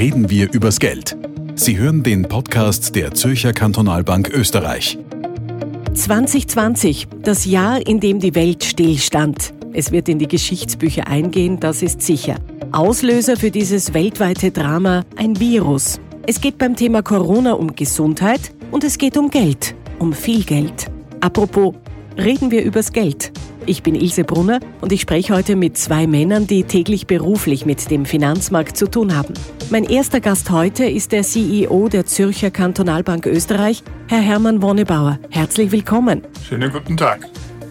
reden wir übers Geld. Sie hören den Podcast der Zürcher Kantonalbank Österreich. 2020, das Jahr, in dem die Welt stillstand. Es wird in die Geschichtsbücher eingehen, das ist sicher. Auslöser für dieses weltweite Drama ein Virus. Es geht beim Thema Corona um Gesundheit und es geht um Geld, um viel Geld. Apropos, reden wir übers Geld. Ich bin Ilse Brunner und ich spreche heute mit zwei Männern, die täglich beruflich mit dem Finanzmarkt zu tun haben. Mein erster Gast heute ist der CEO der Zürcher Kantonalbank Österreich, Herr Hermann Wonnebauer. Herzlich willkommen. Schönen guten Tag.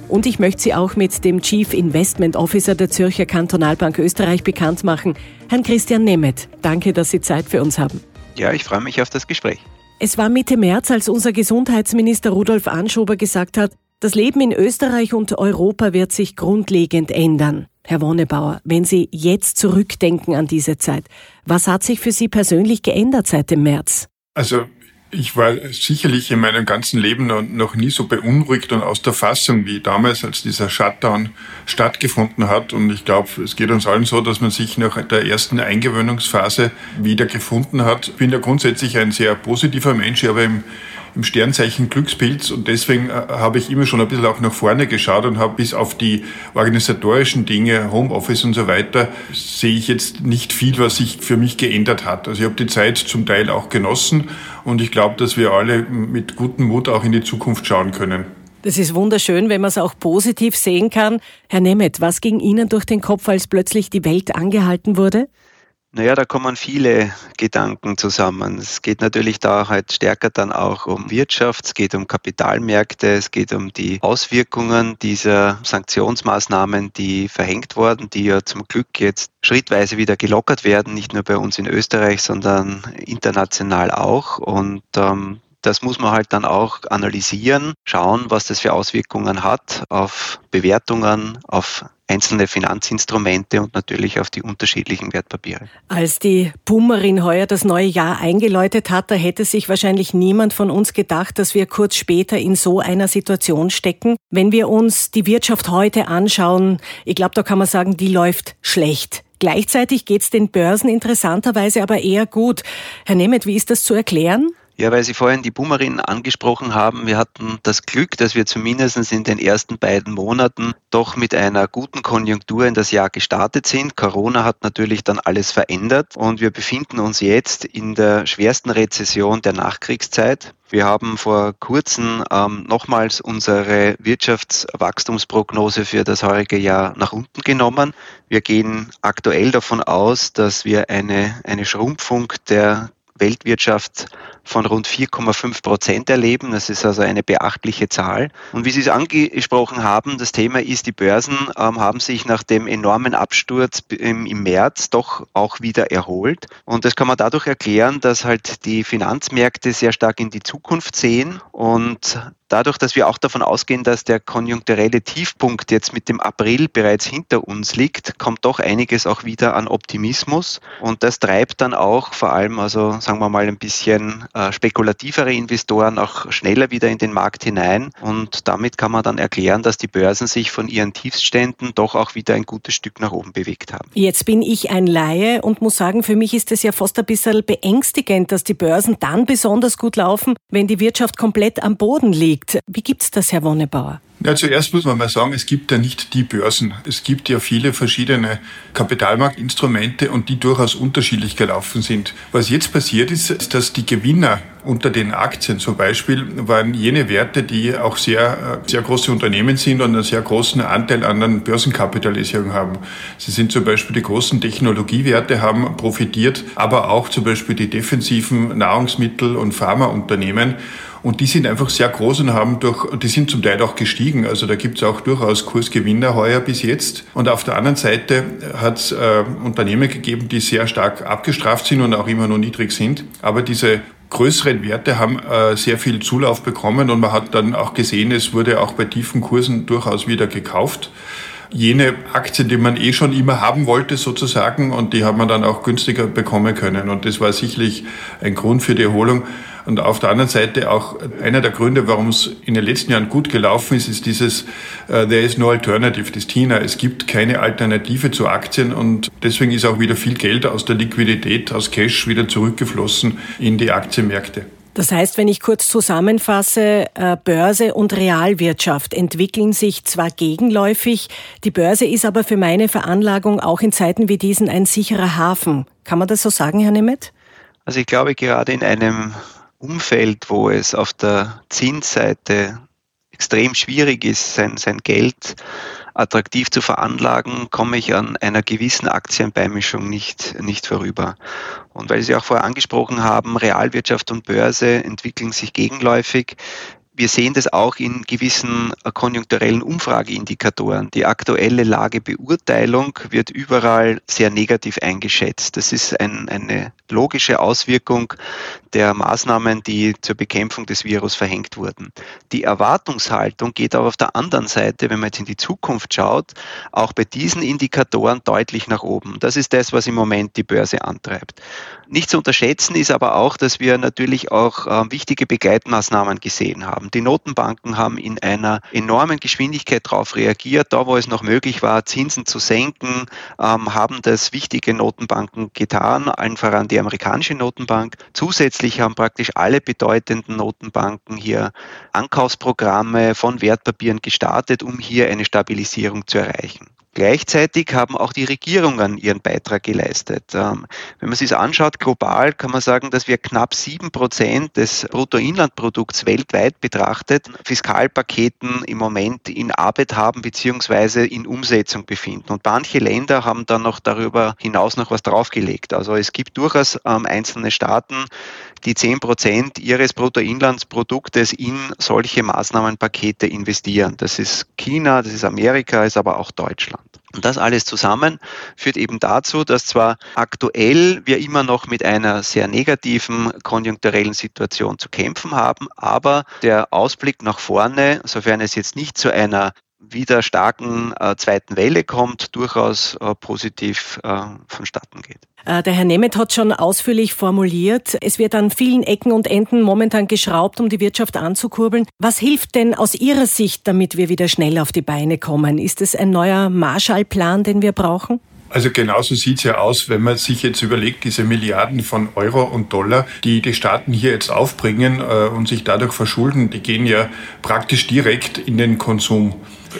Und ich möchte Sie auch mit dem Chief Investment Officer der Zürcher Kantonalbank Österreich bekannt machen, Herrn Christian Nemeth. Danke, dass Sie Zeit für uns haben. Ja, ich freue mich auf das Gespräch. Es war Mitte März, als unser Gesundheitsminister Rudolf Anschober gesagt hat, das Leben in Österreich und Europa wird sich grundlegend ändern. Herr Wonnebauer, wenn Sie jetzt zurückdenken an diese Zeit, was hat sich für Sie persönlich geändert seit dem März? Also ich war sicherlich in meinem ganzen Leben noch nie so beunruhigt und aus der Fassung wie damals, als dieser Shutdown stattgefunden hat. Und ich glaube, es geht uns allen so, dass man sich nach der ersten Eingewöhnungsphase wieder gefunden hat. Ich bin ja grundsätzlich ein sehr positiver Mensch, aber im im Sternzeichen Glückspilz und deswegen äh, habe ich immer schon ein bisschen auch nach vorne geschaut und habe bis auf die organisatorischen Dinge, Homeoffice und so weiter, sehe ich jetzt nicht viel, was sich für mich geändert hat. Also ich habe die Zeit zum Teil auch genossen und ich glaube, dass wir alle mit gutem Mut auch in die Zukunft schauen können. Das ist wunderschön, wenn man es auch positiv sehen kann. Herr Nemeth, was ging Ihnen durch den Kopf, als plötzlich die Welt angehalten wurde? Naja, da kommen viele Gedanken zusammen. Es geht natürlich da halt stärker dann auch um Wirtschaft, es geht um Kapitalmärkte, es geht um die Auswirkungen dieser Sanktionsmaßnahmen, die verhängt wurden, die ja zum Glück jetzt schrittweise wieder gelockert werden, nicht nur bei uns in Österreich, sondern international auch. Und ähm, das muss man halt dann auch analysieren, schauen, was das für Auswirkungen hat auf Bewertungen, auf einzelne Finanzinstrumente und natürlich auf die unterschiedlichen Wertpapiere. Als die Pummerin heuer das neue Jahr eingeläutet hat, da hätte sich wahrscheinlich niemand von uns gedacht, dass wir kurz später in so einer Situation stecken. Wenn wir uns die Wirtschaft heute anschauen, ich glaube, da kann man sagen, die läuft schlecht. Gleichzeitig geht es den Börsen interessanterweise aber eher gut. Herr Nemeth, wie ist das zu erklären? Ja, weil Sie vorhin die Boomerin angesprochen haben, wir hatten das Glück, dass wir zumindest in den ersten beiden Monaten doch mit einer guten Konjunktur in das Jahr gestartet sind. Corona hat natürlich dann alles verändert und wir befinden uns jetzt in der schwersten Rezession der Nachkriegszeit. Wir haben vor kurzem ähm, nochmals unsere Wirtschaftswachstumsprognose für das heurige Jahr nach unten genommen. Wir gehen aktuell davon aus, dass wir eine, eine Schrumpfung der Weltwirtschaft von rund 4,5 Prozent erleben. Das ist also eine beachtliche Zahl. Und wie Sie es angesprochen haben, das Thema ist, die Börsen ähm, haben sich nach dem enormen Absturz im, im März doch auch wieder erholt. Und das kann man dadurch erklären, dass halt die Finanzmärkte sehr stark in die Zukunft sehen und dadurch, dass wir auch davon ausgehen, dass der konjunkturelle Tiefpunkt jetzt mit dem April bereits hinter uns liegt, kommt doch einiges auch wieder an Optimismus. Und das treibt dann auch vor allem, also sagen wir mal, ein bisschen äh, spekulativere Investoren auch schneller wieder in den Markt hinein. Und damit kann man dann erklären, dass die Börsen sich von ihren Tiefständen doch auch wieder ein gutes Stück nach oben bewegt haben. Jetzt bin ich ein Laie und muss sagen, für mich ist es ja fast ein bisschen beängstigend, dass die Börsen dann besonders gut laufen, wenn die Wirtschaft komplett am Boden liegt. Wie gibt es das, Herr Wonnebauer? Ja, zuerst muss man mal sagen, es gibt ja nicht die Börsen. Es gibt ja viele verschiedene Kapitalmarktinstrumente und die durchaus unterschiedlich gelaufen sind. Was jetzt passiert ist, ist, dass die Gewinner unter den Aktien zum Beispiel waren jene Werte, die auch sehr, sehr große Unternehmen sind und einen sehr großen Anteil an der Börsenkapitalisierung haben. Sie sind zum Beispiel die großen Technologiewerte haben profitiert, aber auch zum Beispiel die defensiven Nahrungsmittel- und Pharmaunternehmen. Und die sind einfach sehr groß und haben durch, die sind zum Teil auch gestiegen. Also da gibt es auch durchaus Kursgewinner heuer bis jetzt. Und auf der anderen Seite hat es äh, Unternehmen gegeben, die sehr stark abgestraft sind und auch immer noch niedrig sind. Aber diese größeren Werte haben äh, sehr viel Zulauf bekommen und man hat dann auch gesehen, es wurde auch bei tiefen Kursen durchaus wieder gekauft jene Aktien, die man eh schon immer haben wollte sozusagen und die hat man dann auch günstiger bekommen können und das war sicherlich ein Grund für die Erholung. Und auf der anderen Seite auch einer der Gründe, warum es in den letzten Jahren gut gelaufen ist, ist dieses uh, There is no alternative, das TINA. Es gibt keine Alternative zu Aktien und deswegen ist auch wieder viel Geld aus der Liquidität, aus Cash wieder zurückgeflossen in die Aktienmärkte. Das heißt, wenn ich kurz zusammenfasse, äh, Börse und Realwirtschaft entwickeln sich zwar gegenläufig, die Börse ist aber für meine Veranlagung auch in Zeiten wie diesen ein sicherer Hafen. Kann man das so sagen, Herr Nemeth? Also ich glaube, gerade in einem Umfeld, wo es auf der Zinsseite extrem schwierig ist, sein, sein Geld attraktiv zu veranlagen, komme ich an einer gewissen Aktienbeimischung nicht, nicht vorüber. Und weil Sie auch vorher angesprochen haben, Realwirtschaft und Börse entwickeln sich gegenläufig. Wir sehen das auch in gewissen äh, konjunkturellen Umfrageindikatoren. Die aktuelle Lagebeurteilung wird überall sehr negativ eingeschätzt. Das ist ein, eine logische Auswirkung der Maßnahmen, die zur Bekämpfung des Virus verhängt wurden. Die Erwartungshaltung geht aber auf der anderen Seite, wenn man jetzt in die Zukunft schaut, auch bei diesen Indikatoren deutlich nach oben. Das ist das, was im Moment die Börse antreibt. Nicht zu unterschätzen ist aber auch, dass wir natürlich auch äh, wichtige Begleitmaßnahmen gesehen haben. Die Notenbanken haben in einer enormen Geschwindigkeit darauf reagiert, da wo es noch möglich war, Zinsen zu senken, ähm, haben das wichtige Notenbanken getan, allen voran die amerikanische Notenbank. Zusätzlich haben praktisch alle bedeutenden Notenbanken hier Ankaufsprogramme von Wertpapieren gestartet, um hier eine Stabilisierung zu erreichen. Gleichzeitig haben auch die Regierungen ihren Beitrag geleistet. Ähm, wenn man sich das anschaut, global kann man sagen, dass wir knapp sieben Prozent des Bruttoinlandprodukts weltweit betrachtet Fiskalpaketen im Moment in Arbeit haben beziehungsweise in Umsetzung befinden. Und manche Länder haben dann noch darüber hinaus noch was draufgelegt. Also es gibt durchaus ähm, einzelne Staaten, die zehn Prozent ihres Bruttoinlandsproduktes in solche Maßnahmenpakete investieren. Das ist China, das ist Amerika, ist aber auch Deutschland. Und das alles zusammen führt eben dazu, dass zwar aktuell wir immer noch mit einer sehr negativen konjunkturellen Situation zu kämpfen haben, aber der Ausblick nach vorne, sofern es jetzt nicht zu einer wieder starken äh, zweiten Welle kommt, durchaus äh, positiv äh, vonstatten geht. Äh, der Herr Nemeth hat schon ausführlich formuliert, es wird an vielen Ecken und Enden momentan geschraubt, um die Wirtschaft anzukurbeln. Was hilft denn aus Ihrer Sicht, damit wir wieder schnell auf die Beine kommen? Ist es ein neuer Marshallplan, den wir brauchen? Also genauso sieht's ja aus, wenn man sich jetzt überlegt, diese Milliarden von Euro und Dollar, die die Staaten hier jetzt aufbringen äh, und sich dadurch verschulden, die gehen ja praktisch direkt in den Konsum.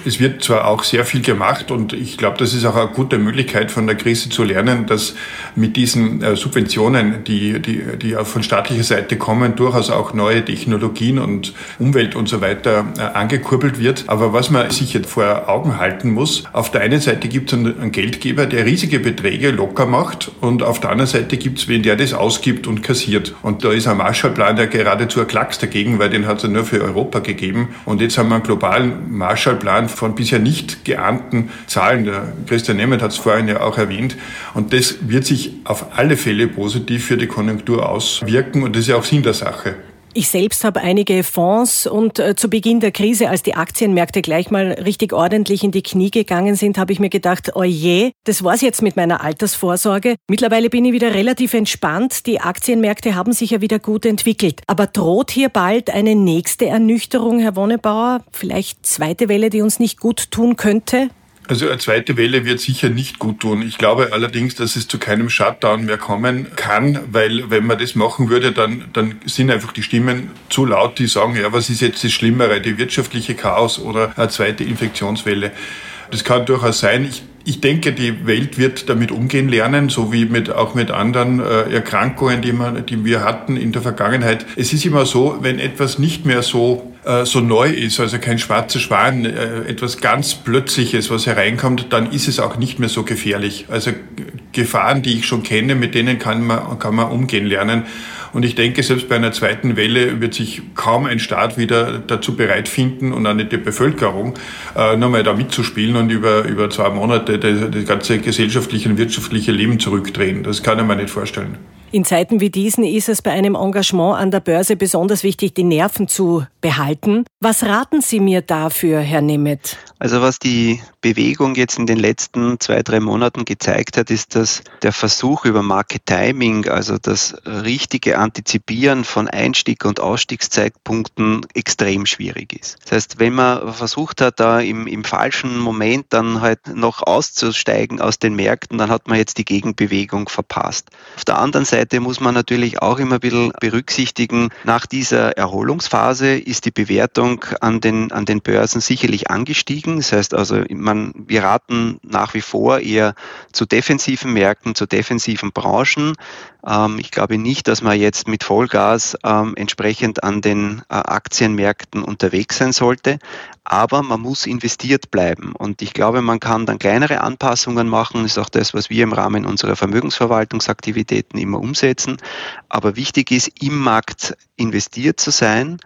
Es wird zwar auch sehr viel gemacht und ich glaube, das ist auch eine gute Möglichkeit von der Krise zu lernen, dass mit diesen äh, Subventionen, die, die, die von staatlicher Seite kommen, durchaus auch neue Technologien und Umwelt und so weiter äh, angekurbelt wird. Aber was man sich jetzt vor Augen halten muss, auf der einen Seite gibt es einen Geldgeber, der riesige Beträge locker macht und auf der anderen Seite gibt es wen, der das ausgibt und kassiert. Und da ist ein Marshallplan, der geradezu ein Klacks dagegen, weil den hat es ja nur für Europa gegeben. Und jetzt haben wir einen globalen Marshallplan, Jahren von bisher nicht geahnten Zahlen. Der Christian Nemeth hat es vorhin ja auch erwähnt. Und das wird sich auf alle Fälle positiv für die Konjunktur auswirken. Und das ist ja auch Sinn der Sache. Ich selbst habe einige Fonds und äh, zu Beginn der Krise, als die Aktienmärkte gleich mal richtig ordentlich in die Knie gegangen sind, habe ich mir gedacht, oje, das war's jetzt mit meiner Altersvorsorge. Mittlerweile bin ich wieder relativ entspannt. Die Aktienmärkte haben sich ja wieder gut entwickelt. Aber droht hier bald eine nächste Ernüchterung, Herr Wonnebauer? Vielleicht zweite Welle, die uns nicht gut tun könnte? Also eine zweite Welle wird sicher nicht gut tun. Ich glaube allerdings, dass es zu keinem Shutdown mehr kommen kann, weil wenn man das machen würde, dann, dann sind einfach die Stimmen zu laut, die sagen, ja, was ist jetzt das Schlimmere, die wirtschaftliche Chaos oder eine zweite Infektionswelle. Das kann durchaus sein. Ich, ich denke, die Welt wird damit umgehen lernen, so wie mit, auch mit anderen äh, Erkrankungen, die, man, die wir hatten in der Vergangenheit. Es ist immer so, wenn etwas nicht mehr so äh, so neu ist, also kein schwarzer Schwan, äh, etwas ganz Plötzliches, was hereinkommt, dann ist es auch nicht mehr so gefährlich. Also Gefahren, die ich schon kenne, mit denen kann man, kann man umgehen lernen. Und ich denke, selbst bei einer zweiten Welle wird sich kaum ein Staat wieder dazu bereit finden und auch nicht die Bevölkerung, äh, nochmal da mitzuspielen und über, über zwei Monate das, das ganze gesellschaftliche und wirtschaftliche Leben zurückdrehen. Das kann ich mir nicht vorstellen. In Zeiten wie diesen ist es bei einem Engagement an der Börse besonders wichtig, die Nerven zu behalten. Was raten Sie mir dafür, Herr Nemeth? Also was die Bewegung jetzt in den letzten zwei, drei Monaten gezeigt hat, ist, dass der Versuch über Market Timing, also das richtige Antizipieren von Einstieg- und Ausstiegszeitpunkten extrem schwierig ist. Das heißt, wenn man versucht hat, da im, im falschen Moment dann halt noch auszusteigen aus den Märkten, dann hat man jetzt die Gegenbewegung verpasst. Auf der anderen Seite muss man natürlich auch immer ein bisschen berücksichtigen, nach dieser Erholungsphase ist die Bewertung an den, an den Börsen sicherlich angestiegen. Das heißt also, man, wir raten nach wie vor eher zu defensiven Märkten, zu defensiven Branchen. Ähm, ich glaube nicht, dass man jetzt mit Vollgas ähm, entsprechend an den äh, Aktienmärkten unterwegs sein sollte. Aber man muss investiert bleiben. Und ich glaube, man kann dann kleinere Anpassungen machen. Das ist auch das, was wir im Rahmen unserer Vermögensverwaltungsaktivitäten immer umsetzen. Aber wichtig ist, im Markt investiert zu sein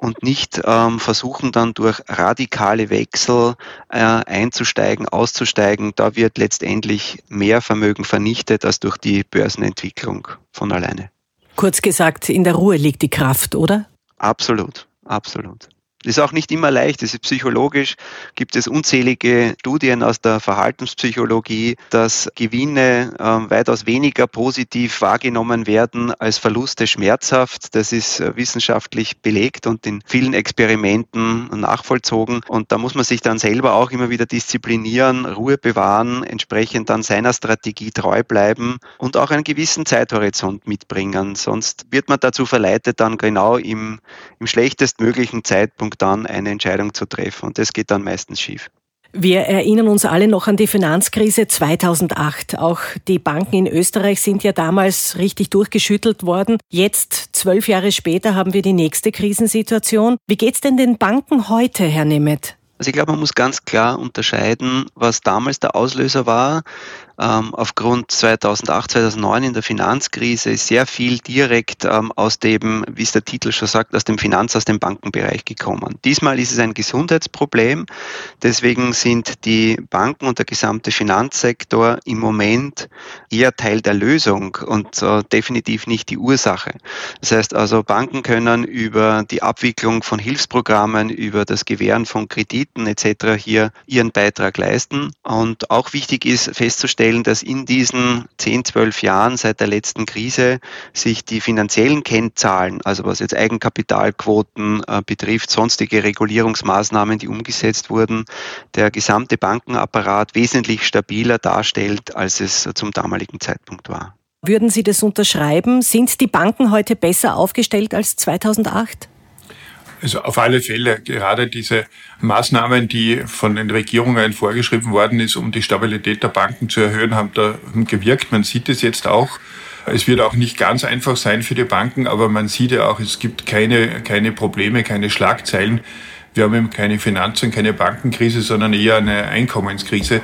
und nicht ähm, versuchen dann durch radikale Wechsel äh, einzusteigen, auszusteigen. Da wird letztendlich mehr Vermögen vernichtet als durch die Börsenentwicklung von alleine. Kurz gesagt, in der Ruhe liegt die Kraft, oder? Absolut, absolut. Das ist auch nicht immer leicht. Das ist psychologisch. Gibt es unzählige Studien aus der Verhaltenspsychologie, dass Gewinne äh, weitaus weniger positiv wahrgenommen werden als Verluste schmerzhaft. Das ist äh, wissenschaftlich belegt und in vielen Experimenten nachvollzogen. Und da muss man sich dann selber auch immer wieder disziplinieren, Ruhe bewahren, entsprechend dann seiner Strategie treu bleiben und auch einen gewissen Zeithorizont mitbringen. Sonst wird man dazu verleitet, dann genau im, im schlechtestmöglichen Zeitpunkt Zeitpunkt dann eine Entscheidung zu treffen. Und das geht dann meistens schief. Wir erinnern uns alle noch an die Finanzkrise 2008. Auch die Banken in Österreich sind ja damals richtig durchgeschüttelt worden. Jetzt, zwölf Jahre später, haben wir die nächste Krisensituation. Wie geht's denn den Banken heute, Herr Nemeth? Also ich glaube, man muss ganz klar unterscheiden, was damals der Auslöser war ähm, aufgrund 2008, 2009 in der Finanzkrise sehr viel direkt ähm, aus dem, wie es der Titel schon sagt, aus dem Finanz-, aus dem Bankenbereich gekommen. Diesmal ist es ein Gesundheitsproblem. Deswegen sind die Banken und der gesamte Finanzsektor im Moment eher Teil der Lösung und äh, definitiv nicht die Ursache. Das heißt also, Banken können über die Abwicklung von Hilfsprogrammen, über das Gewähren von Krediten etc. hier ihren Beitrag leisten. Und auch wichtig ist festzustellen, feststellen, dass in diesen 10, 12 Jahren seit der letzten Krise sich die finanziellen Kennzahlen, also was jetzt Eigenkapitalquoten äh, betrifft, sonstige Regulierungsmaßnahmen, die umgesetzt wurden, der gesamte Bankenapparat wesentlich stabiler darstellt, als es zum damaligen Zeitpunkt war. Würden Sie das unterschreiben? Sind die Banken heute besser aufgestellt als 2008? Also auf alle Fälle, gerade diese Maßnahmen, die von den Regierungen vorgeschrieben worden ist, um die Stabilität der Banken zu erhöhen, haben da gewirkt. Man sieht es jetzt auch. Es wird auch nicht ganz einfach sein für die Banken, aber man sieht ja auch, es gibt keine, keine Probleme, keine Schlagzeilen. Wir haben eben keine Finanz- und keine Bankenkrise, sondern eher eine Einkommenskrise.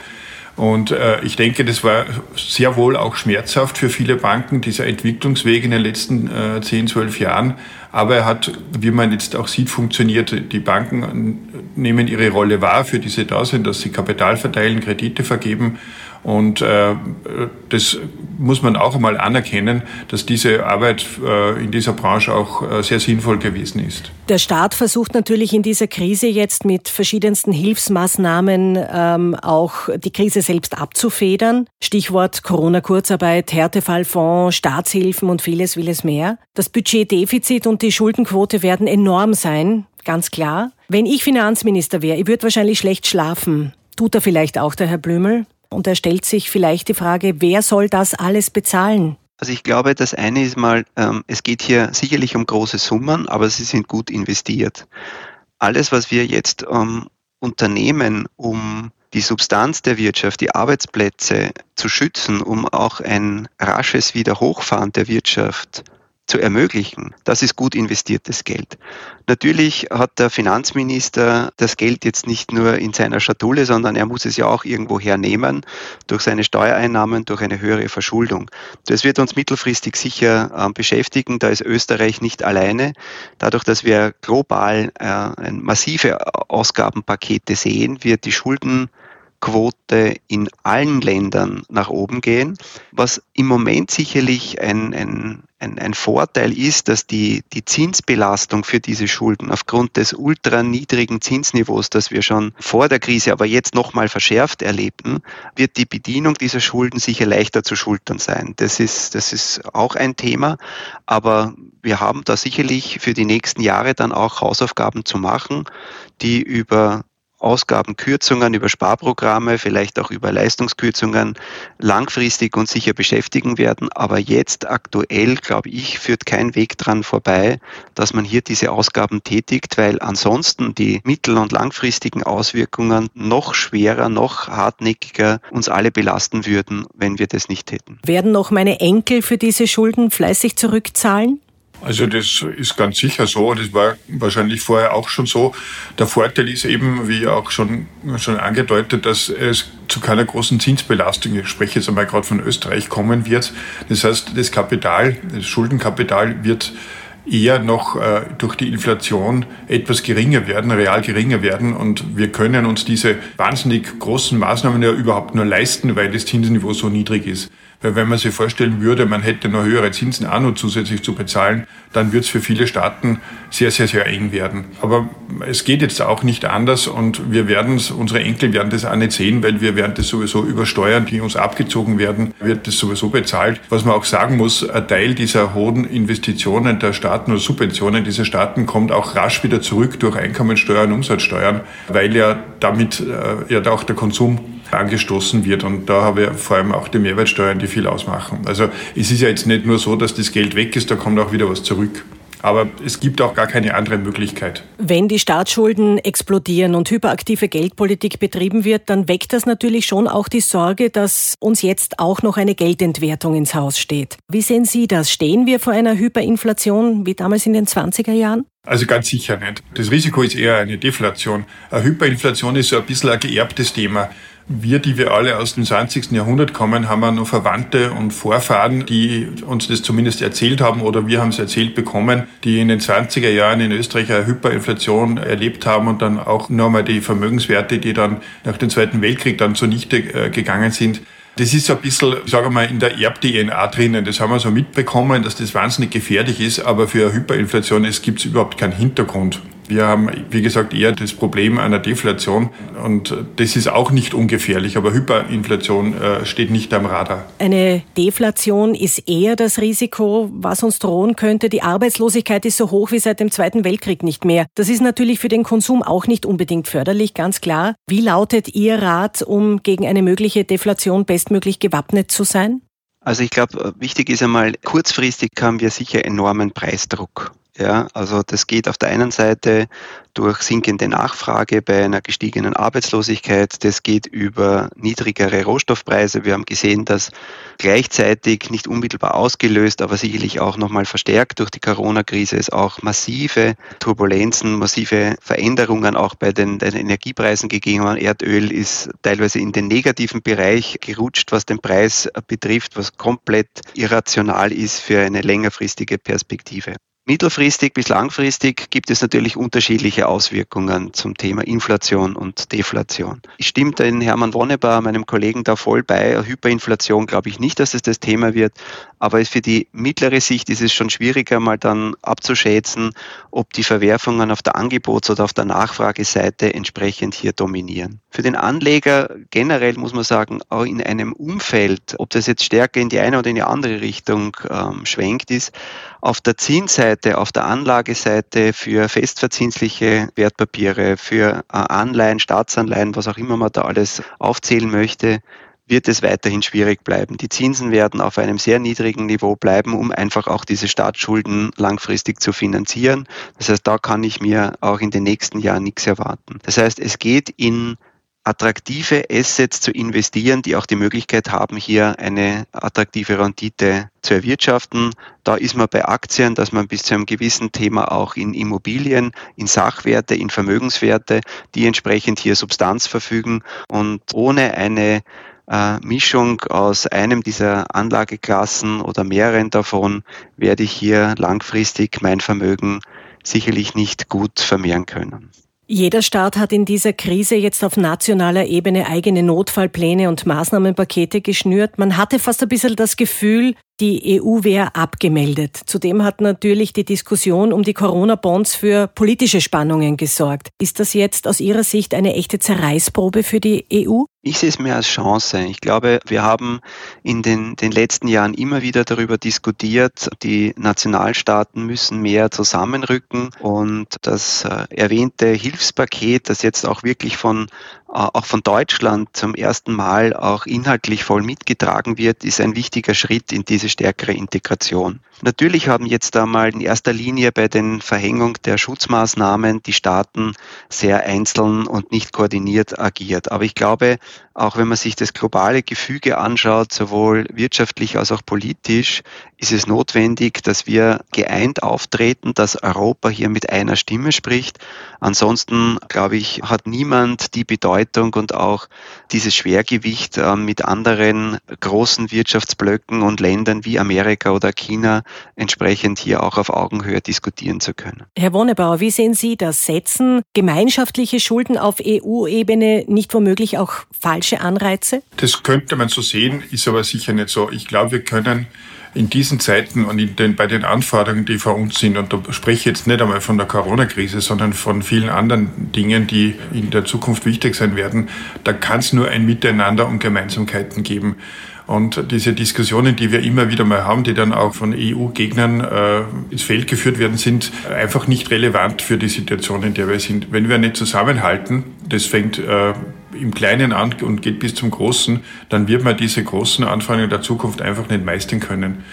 Und äh, ich denke, das war sehr wohl auch schmerzhaft für viele Banken, dieser Entwicklungsweg in den letzten äh, 10, 12 Jahren. Aber er hat, wie man jetzt auch sieht, funktioniert. Die Banken nehmen ihre Rolle wahr, für die sie da sind, dass sie Kapital verteilen, Kredite vergeben. Und äh, das muss man auch einmal anerkennen, dass diese Arbeit äh, in dieser Branche auch äh, sehr sinnvoll gewesen ist. Der Staat versucht natürlich in dieser Krise jetzt mit verschiedensten Hilfsmaßnahmen ähm, auch die Krise selbst abzufedern. Stichwort Corona-Kurzarbeit, Härtefallfonds, Staatshilfen und vieles, vieles mehr. Das Budgetdefizit und die Schuldenquote werden enorm sein, ganz klar. Wenn ich Finanzminister wäre, ich würde wahrscheinlich schlecht schlafen. Tut er vielleicht auch der Herr Blümel? Und da stellt sich vielleicht die Frage, wer soll das alles bezahlen? Also ich glaube, das eine ist mal, ähm, es geht hier sicherlich um große Summen, aber sie sind gut investiert. Alles, was wir jetzt ähm, unternehmen, um die Substanz der Wirtschaft, die Arbeitsplätze zu schützen, um auch ein rasches Wiederhochfahren der Wirtschaft zu ermöglichen. Das ist gut investiertes Geld. Natürlich hat der Finanzminister das Geld jetzt nicht nur in seiner Schatulle, sondern er muss es ja auch irgendwo hernehmen durch seine Steuereinnahmen, durch eine höhere Verschuldung. Das wird uns mittelfristig sicher äh, beschäftigen. Da ist Österreich nicht alleine. Dadurch, dass wir global äh, massive Ausgabenpakete sehen, wird die Schulden Zinsquote in allen Ländern nach oben gehen, was im Moment sicherlich ein, ein, ein, ein Vorteil ist, dass die, die Zinsbelastung für diese Schulden aufgrund des ultra niedrigen Zinsniveaus, das wir schon vor der Krise, aber jetzt nochmal verschärft erlebten, wird die Bedienung dieser Schulden sicher leichter zu schultern sein. Das ist, das ist auch ein Thema, aber wir haben da sicherlich für die nächsten Jahre dann auch Hausaufgaben zu machen, die über Ausgabenkürzungen, über Sparprogramme, vielleicht auch über Leistungskürzungen langfristig und sicher beschäftigen werden. Aber jetzt aktuell, glaube ich, führt kein Weg dran vorbei, dass man hier diese Ausgaben tätigt, weil ansonsten die mittel- und langfristigen Auswirkungen noch schwerer, noch hartnäckiger uns alle belasten würden, wenn wir das nicht hätten. Werden noch meine Enkel für diese Schulden fleißig zurückzahlen? Also das ist ganz sicher so. Das war wahrscheinlich vorher auch schon so. Der Vorteil ist eben, wie auch schon, schon angedeutet, dass es zu keiner großen Zinsbelastung, ich spreche jetzt einmal gerade von Österreich, kommen wird. Das heißt, das Kapital, das Schuldenkapital wird eher noch äh, durch die Inflation etwas geringer werden, real geringer werden. Und wir können uns diese wahnsinnig großen Maßnahmen ja überhaupt nur leisten, weil das Zinsniveau so niedrig ist. Weil wenn man sich vorstellen würde, man hätte noch höhere Zinsen auch noch zusätzlich zu bezahlen, dann wird es für viele Staaten sehr, sehr, sehr eng werden. Aber es geht jetzt auch nicht anders und wir werden es, unsere Enkel werden das auch nicht sehen, weil wir werden das sowieso über Steuern, die uns abgezogen werden, wird das sowieso bezahlt. Was man auch sagen muss, ein Teil dieser hohen Investitionen der Staaten oder Subventionen dieser Staaten kommt auch rasch wieder zurück durch Einkommensteuern, Umsatzsteuern, weil ja damit äh, ja auch der Konsum angestoßen wird. Und da haben wir vor allem auch die Mehrwertsteuern, die viel ausmachen. Also es ist ja jetzt nicht nur so, dass das Geld weg ist, da kommt auch wieder was zurück. Aber es gibt auch gar keine andere Möglichkeit. Wenn die Staatsschulden explodieren und hyperaktive Geldpolitik betrieben wird, dann weckt das natürlich schon auch die Sorge, dass uns jetzt auch noch eine Geldentwertung ins Haus steht. Wie sehen Sie das? Stehen wir vor einer Hyperinflation wie damals in den 20er Jahren? Also ganz sicher nicht. Das Risiko ist eher eine Deflation. Eine Hyperinflation ist so ein bisschen ein geerbtes Thema. Wir, die wir alle aus dem 20. Jahrhundert kommen, haben ja noch Verwandte und Vorfahren, die uns das zumindest erzählt haben oder wir haben es erzählt bekommen, die in den 20er Jahren in Österreich eine Hyperinflation erlebt haben und dann auch nochmal die Vermögenswerte, die dann nach dem Zweiten Weltkrieg dann zunichte äh, gegangen sind, das ist so ein bisschen, sagen wir mal, in der Erb-DNA drinnen. Das haben wir so mitbekommen, dass das wahnsinnig gefährlich ist, aber für eine Hyperinflation gibt es überhaupt keinen Hintergrund. Wir haben, wie gesagt, eher das Problem einer Deflation und das ist auch nicht ungefährlich, aber Hyperinflation äh, steht nicht am Radar. Eine Deflation ist eher das Risiko, was uns drohen könnte. Die Arbeitslosigkeit ist so hoch wie seit dem Zweiten Weltkrieg nicht mehr. Das ist natürlich für den Konsum auch nicht unbedingt förderlich, ganz klar. Wie lautet Ihr Rat, um gegen eine mögliche Deflation bestmöglich gewappnet zu sein? Also ich glaube, wichtig ist einmal, kurzfristig haben wir sicher enormen Preisdruck. Ja, also das geht auf der einen Seite durch sinkende Nachfrage bei einer gestiegenen Arbeitslosigkeit. Das geht über niedrigere Rohstoffpreise. Wir haben gesehen, dass gleichzeitig nicht unmittelbar ausgelöst, aber sicherlich auch nochmal verstärkt durch die Corona-Krise es auch massive Turbulenzen, massive Veränderungen auch bei den, den Energiepreisen gegeben hat. Erdöl ist teilweise in den negativen Bereich gerutscht, was den Preis betrifft, was komplett irrational ist für eine längerfristige Perspektive. Mittelfristig bis langfristig gibt es natürlich unterschiedliche Auswirkungen zum Thema Inflation und Deflation. Ich stimme den Hermann Wonnebar, meinem Kollegen, da voll bei. Hyperinflation glaube ich nicht, dass es das Thema wird, aber für die mittlere Sicht ist es schon schwieriger, mal dann abzuschätzen, ob die Verwerfungen auf der Angebots- oder auf der Nachfrageseite entsprechend hier dominieren. Für den Anleger generell muss man sagen, auch in einem Umfeld, ob das jetzt stärker in die eine oder in die andere Richtung ähm, schwenkt, ist, auf der Zinsseite, auf der Anlageseite für festverzinsliche Wertpapiere, für äh, Anleihen, Staatsanleihen, was auch immer man da alles aufzählen möchte, wird es weiterhin schwierig bleiben. Die Zinsen werden auf einem sehr niedrigen Niveau bleiben, um einfach auch diese Staatsschulden langfristig zu finanzieren. Das heißt, da kann ich mir auch in den nächsten Jahren nichts erwarten. Das heißt, es geht in attraktive Assets zu investieren, die auch die Möglichkeit haben, hier eine attraktive Rendite zu erwirtschaften. Da ist man bei Aktien, dass man bis zu einem gewissen Thema auch in Immobilien, in Sachwerte, in Vermögenswerte, die entsprechend hier Substanz verfügen und ohne eine äh, Mischung aus einem dieser Anlageklassen oder mehreren davon werde ich hier langfristig mein Vermögen sicherlich nicht gut vermehren können. Jeder Staat hat in dieser Krise jetzt auf nationaler Ebene eigene Notfallpläne und Maßnahmenpakete geschnürt. Man hatte fast ein bisschen das Gefühl, die EU wäre abgemeldet. Zudem hat natürlich die Diskussion um die Corona-Bonds für politische Spannungen gesorgt. Ist das jetzt aus Ihrer Sicht eine echte Zerreißprobe für die EU? Ich sehe es mehr als Chance. Ich glaube, wir haben in den, den letzten Jahren immer wieder darüber diskutiert, die Nationalstaaten müssen mehr zusammenrücken und das äh, erwähnte Hilfspaket, das jetzt auch wirklich von auch von Deutschland zum ersten Mal auch inhaltlich voll mitgetragen wird, ist ein wichtiger Schritt in diese stärkere Integration. Natürlich haben jetzt einmal in erster Linie bei den Verhängung der Schutzmaßnahmen die Staaten sehr einzeln und nicht koordiniert agiert. Aber ich glaube, auch wenn man sich das globale Gefüge anschaut, sowohl wirtschaftlich als auch politisch, ist es notwendig, dass wir geeint auftreten, dass Europa hier mit einer Stimme spricht. Ansonsten, glaube ich, hat niemand die Bedeutung und auch dieses Schwergewicht äh, mit anderen großen Wirtschaftsblöcken und Ländern wie Amerika oder China entsprechend hier auch auf Augenhöhe diskutieren zu können. Herr Wonnebauer, wie sehen Sie das? Setzen gemeinschaftliche Schulden auf EU-Ebene nicht womöglich auch falsche Anreize? Das könnte man so sehen, ist aber sicher nicht so. Ich glaube, wir können in diesen Zeiten und in den, bei den Anforderungen, die vor uns sind, und da spreche ich jetzt nicht einmal von der Corona-Krise, sondern von vielen anderen Dingen, die in der Zukunft wichtig sein werden, da kann es nur ein Miteinander und Gemeinsamkeiten geben. Und diese Diskussionen, die wir immer wieder mal haben, die dann auch von EU-Gegnern äh, ins Feld geführt werden, sind einfach nicht relevant für die Situation, in der wir sind. Wenn wir nicht zusammenhalten, das fängt äh, im Kleinen an und geht bis zum Großen, dann wird man diese großen Anforderungen der Zukunft einfach nicht meistern können.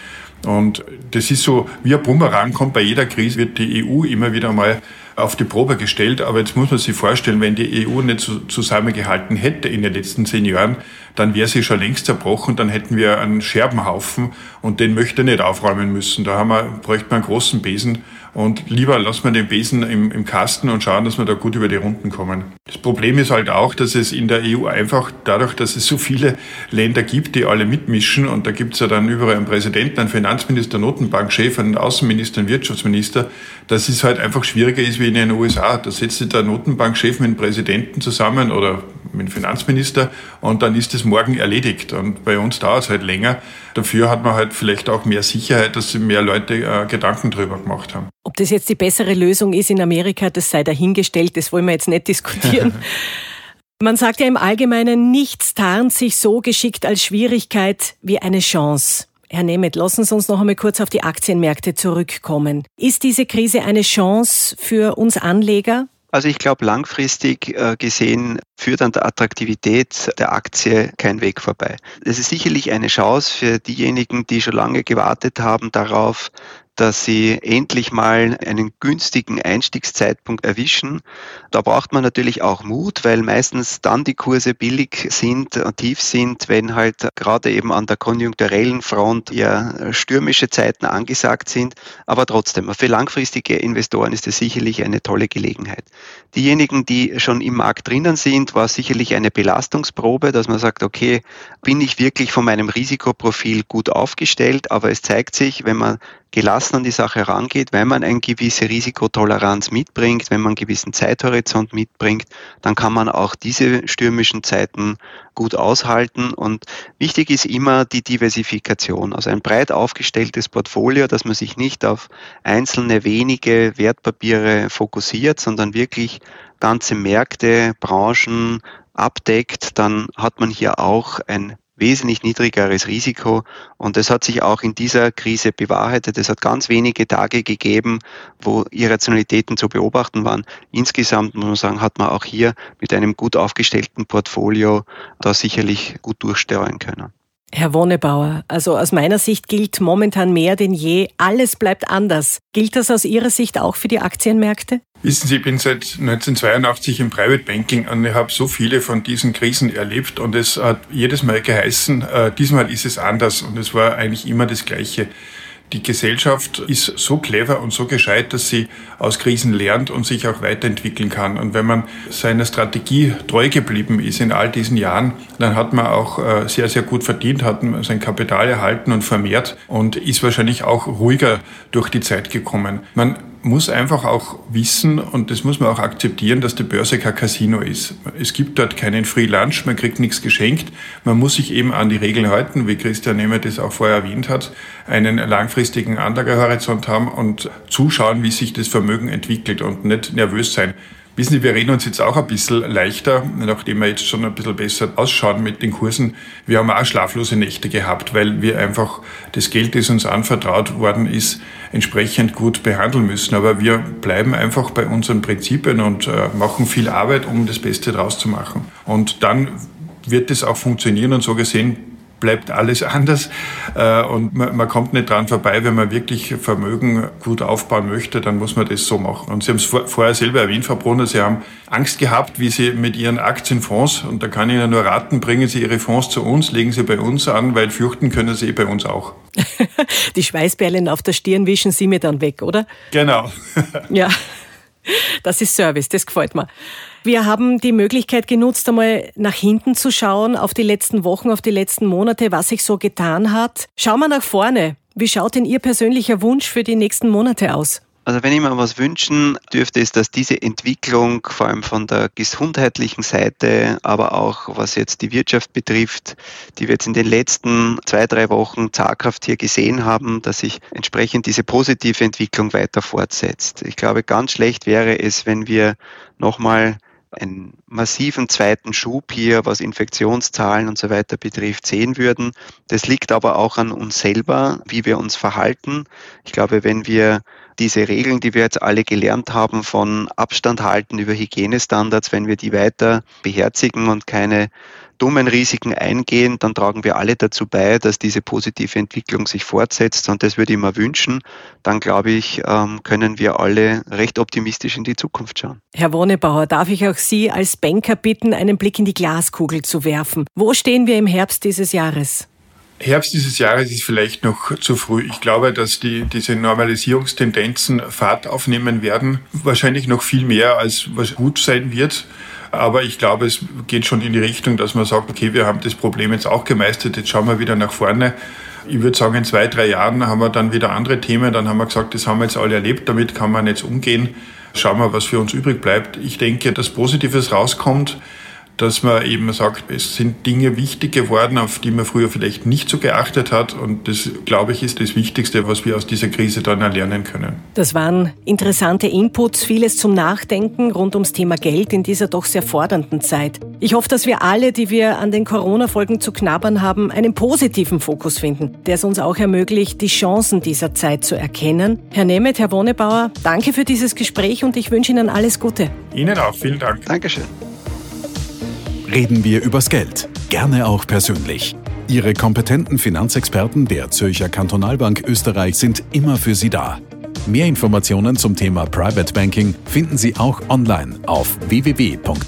Und das ist so, wie ein Bumerang kommt bei jeder Krise, wird die EU immer wieder mal auf die Probe gestellt. Aber jetzt muss man sich vorstellen, wenn die EU nicht so zusammengehalten hätte in den letzten zehn Jahren, dann wäre sie schon längst zerbrochen, dann hätten wir einen Scherbenhaufen und den möchte ich nicht aufräumen müssen. Da haben wir, bräuchte man einen großen Besen und lieber lassen wir den Besen im, im Kasten und schauen, dass wir da gut über die Runden kommen. Das Problem ist halt auch, dass es in der EU einfach dadurch, dass es so viele Länder gibt, die alle mitmischen und da gibt es ja dann überall einen Präsidenten, einen Finanzminister, Notenbankchef, einen Außenminister, einen Wirtschaftsminister, dass es halt einfach schwieriger ist wie in den USA. Da setzt sich der Notenbankchef mit dem Präsidenten zusammen oder mit dem Finanzminister und dann ist es morgen erledigt. Und bei uns dauert es halt länger. Dafür hat man halt vielleicht auch mehr Sicherheit, dass sich mehr Leute äh, Gedanken drüber gemacht haben. Ob das jetzt die bessere Lösung ist in Amerika, das sei dahingestellt, das wollen wir jetzt nicht diskutieren. Man sagt ja im Allgemeinen, nichts tarnt sich so geschickt als Schwierigkeit wie eine Chance. Herr Nemeth, lassen Sie uns noch einmal kurz auf die Aktienmärkte zurückkommen. Ist diese Krise eine Chance für uns Anleger? Also ich glaube, langfristig äh, gesehen führt an der Attraktivität der Aktie kein Weg vorbei. Es ist sicherlich eine Chance für diejenigen, die schon lange gewartet haben darauf, dass sie endlich mal einen günstigen Einstiegszeitpunkt erwischen. Da braucht man natürlich auch Mut, weil meistens dann die Kurse billig sind, und tief sind, wenn halt gerade eben an der konjunkturellen Front eher stürmische Zeiten angesagt sind. Aber trotzdem, für langfristige Investoren ist es sicherlich eine tolle Gelegenheit. Diejenigen, die schon im Markt drinnen sind, war sicherlich eine Belastungsprobe, dass man sagt, okay, bin ich wirklich von meinem Risikoprofil gut aufgestellt, aber es zeigt sich, wenn man gelassen an die Sache herangeht, wenn man eine gewisse Risikotoleranz mitbringt, wenn man einen gewissen Zeithorizont mitbringt, dann kann man auch diese stürmischen Zeiten gut aushalten. Und wichtig ist immer die Diversifikation, also ein breit aufgestelltes Portfolio, dass man sich nicht auf einzelne wenige Wertpapiere fokussiert, sondern wirklich ganze Märkte, Branchen abdeckt, dann hat man hier auch ein wesentlich niedrigeres Risiko. Und das hat sich auch in dieser Krise bewahrheitet. Es hat ganz wenige Tage gegeben, wo Irrationalitäten zu beobachten waren. Insgesamt muss man sagen, hat man auch hier mit einem gut aufgestellten Portfolio da sicherlich gut durchsteuern können. Herr Wonnebauer, also aus meiner Sicht gilt momentan mehr denn je, alles bleibt anders. Gilt das aus Ihrer Sicht auch für die Aktienmärkte? Wissen Sie, ich bin seit 1982 im Private Banking und ich habe so viele von diesen Krisen erlebt und es hat jedes Mal geheißen, äh, diesmal ist es anders und es war eigentlich immer das Gleiche. Die Gesellschaft ist so clever und so gescheit, dass sie aus Krisen lernt und sich auch weiterentwickeln kann. Und wenn man seiner Strategie treu geblieben ist in all diesen Jahren, dann hat man auch äh, sehr, sehr gut verdient, hat sein Kapital erhalten und vermehrt und ist wahrscheinlich auch ruhiger durch die Zeit gekommen. Man muss einfach auch wissen und das muss man auch akzeptieren, dass die Börse kein Casino ist. Es gibt dort keinen Free Lunch, man kriegt nichts geschenkt. Man muss sich eben an die Regeln halten, wie Christian Nehmer das auch vorher erwähnt hat, einen langfristigen Anlagehorizont haben und zuschauen, wie sich das Vermögen entwickelt und nicht nervös sein. Wissen Sie, wir reden uns jetzt auch ein bisschen leichter, nachdem wir jetzt schon ein bisschen besser ausschauen mit den Kursen. Wir haben auch schlaflose Nächte gehabt, weil wir einfach das Geld, das uns anvertraut worden ist, entsprechend gut behandeln müssen. Aber wir bleiben einfach bei unseren Prinzipien und äh, machen viel Arbeit, um das Beste draus zu machen. Und dann wird es auch funktionieren und so gesehen bleibt alles anders. Äh, und man, man, kommt nicht dran vorbei, wenn man wirklich Vermögen gut aufbauen möchte, dann muss man das so machen. Und Sie haben es vor, vorher selber erwähnt, Frau Brunner, Sie haben Angst gehabt, wie Sie mit Ihren Aktienfonds, und da kann ich Ihnen nur raten, bringen Sie Ihre Fonds zu uns, legen Sie bei uns an, weil fürchten können Sie eh bei uns auch. Die Schweißperlen auf der Stirn wischen Sie mir dann weg, oder? Genau. ja, das ist Service, das gefällt mir. Wir haben die Möglichkeit genutzt, einmal nach hinten zu schauen, auf die letzten Wochen, auf die letzten Monate, was sich so getan hat. Schauen wir nach vorne. Wie schaut denn Ihr persönlicher Wunsch für die nächsten Monate aus? Also wenn ich mir was wünschen dürfte, ist, dass diese Entwicklung vor allem von der gesundheitlichen Seite, aber auch was jetzt die Wirtschaft betrifft, die wir jetzt in den letzten zwei, drei Wochen zaghaft hier gesehen haben, dass sich entsprechend diese positive Entwicklung weiter fortsetzt. Ich glaube, ganz schlecht wäre es, wenn wir nochmal einen massiven zweiten Schub hier, was Infektionszahlen und so weiter betrifft, sehen würden. Das liegt aber auch an uns selber, wie wir uns verhalten. Ich glaube, wenn wir diese Regeln, die wir jetzt alle gelernt haben, von Abstand halten über Hygienestandards, wenn wir die weiter beherzigen und keine dummen Risiken eingehen, dann tragen wir alle dazu bei, dass diese positive Entwicklung sich fortsetzt. Und das würde ich mir wünschen. Dann glaube ich, ähm, können wir alle recht optimistisch in die Zukunft schauen. Herr Wonebauer, darf ich auch Sie als Banker bitten, einen Blick in die Glaskugel zu werfen? Wo stehen wir im Herbst dieses Jahres? Herbst dieses Jahres ist vielleicht noch zu früh. Ich glaube, dass die, diese Normalisierungstendenzen Fahrt aufnehmen werden. Wahrscheinlich noch viel mehr, als was gut sein wird. Aber ich glaube, es geht schon in die Richtung, dass man sagt, okay, wir haben das Problem jetzt auch gemeistert, jetzt schauen wir wieder nach vorne. Ich würde sagen, in zwei, drei Jahren haben wir dann wieder andere Themen. Dann haben wir gesagt, das haben wir jetzt alle erlebt, damit kann man jetzt umgehen. Schauen wir, was für uns übrig bleibt. Ich denke, dass Positives rauskommt dass man eben sagt, es sind Dinge wichtig geworden, auf die man früher vielleicht nicht so geachtet hat. Und das, glaube ich, ist das Wichtigste, was wir aus dieser Krise dann erlernen können. Das waren interessante Inputs, vieles zum Nachdenken rund ums Thema Geld in dieser doch sehr fordernden Zeit. Ich hoffe, dass wir alle, die wir an den Corona-Folgen zu knabbern haben, einen positiven Fokus finden, der es uns auch ermöglicht, die Chancen dieser Zeit zu erkennen. Herr Nemeth, Herr Wonebauer, danke für dieses Gespräch und ich wünsche Ihnen alles Gute. Ihnen auch, vielen Dank. Dankeschön reden wir übers Geld. Gerne auch persönlich. Ihre kompetenten Finanzexperten der Zürcher Kantonalbank Österreich sind immer für Sie da. Mehr Informationen zum Thema Private Banking finden Sie auch online auf www.zkb-oe.at.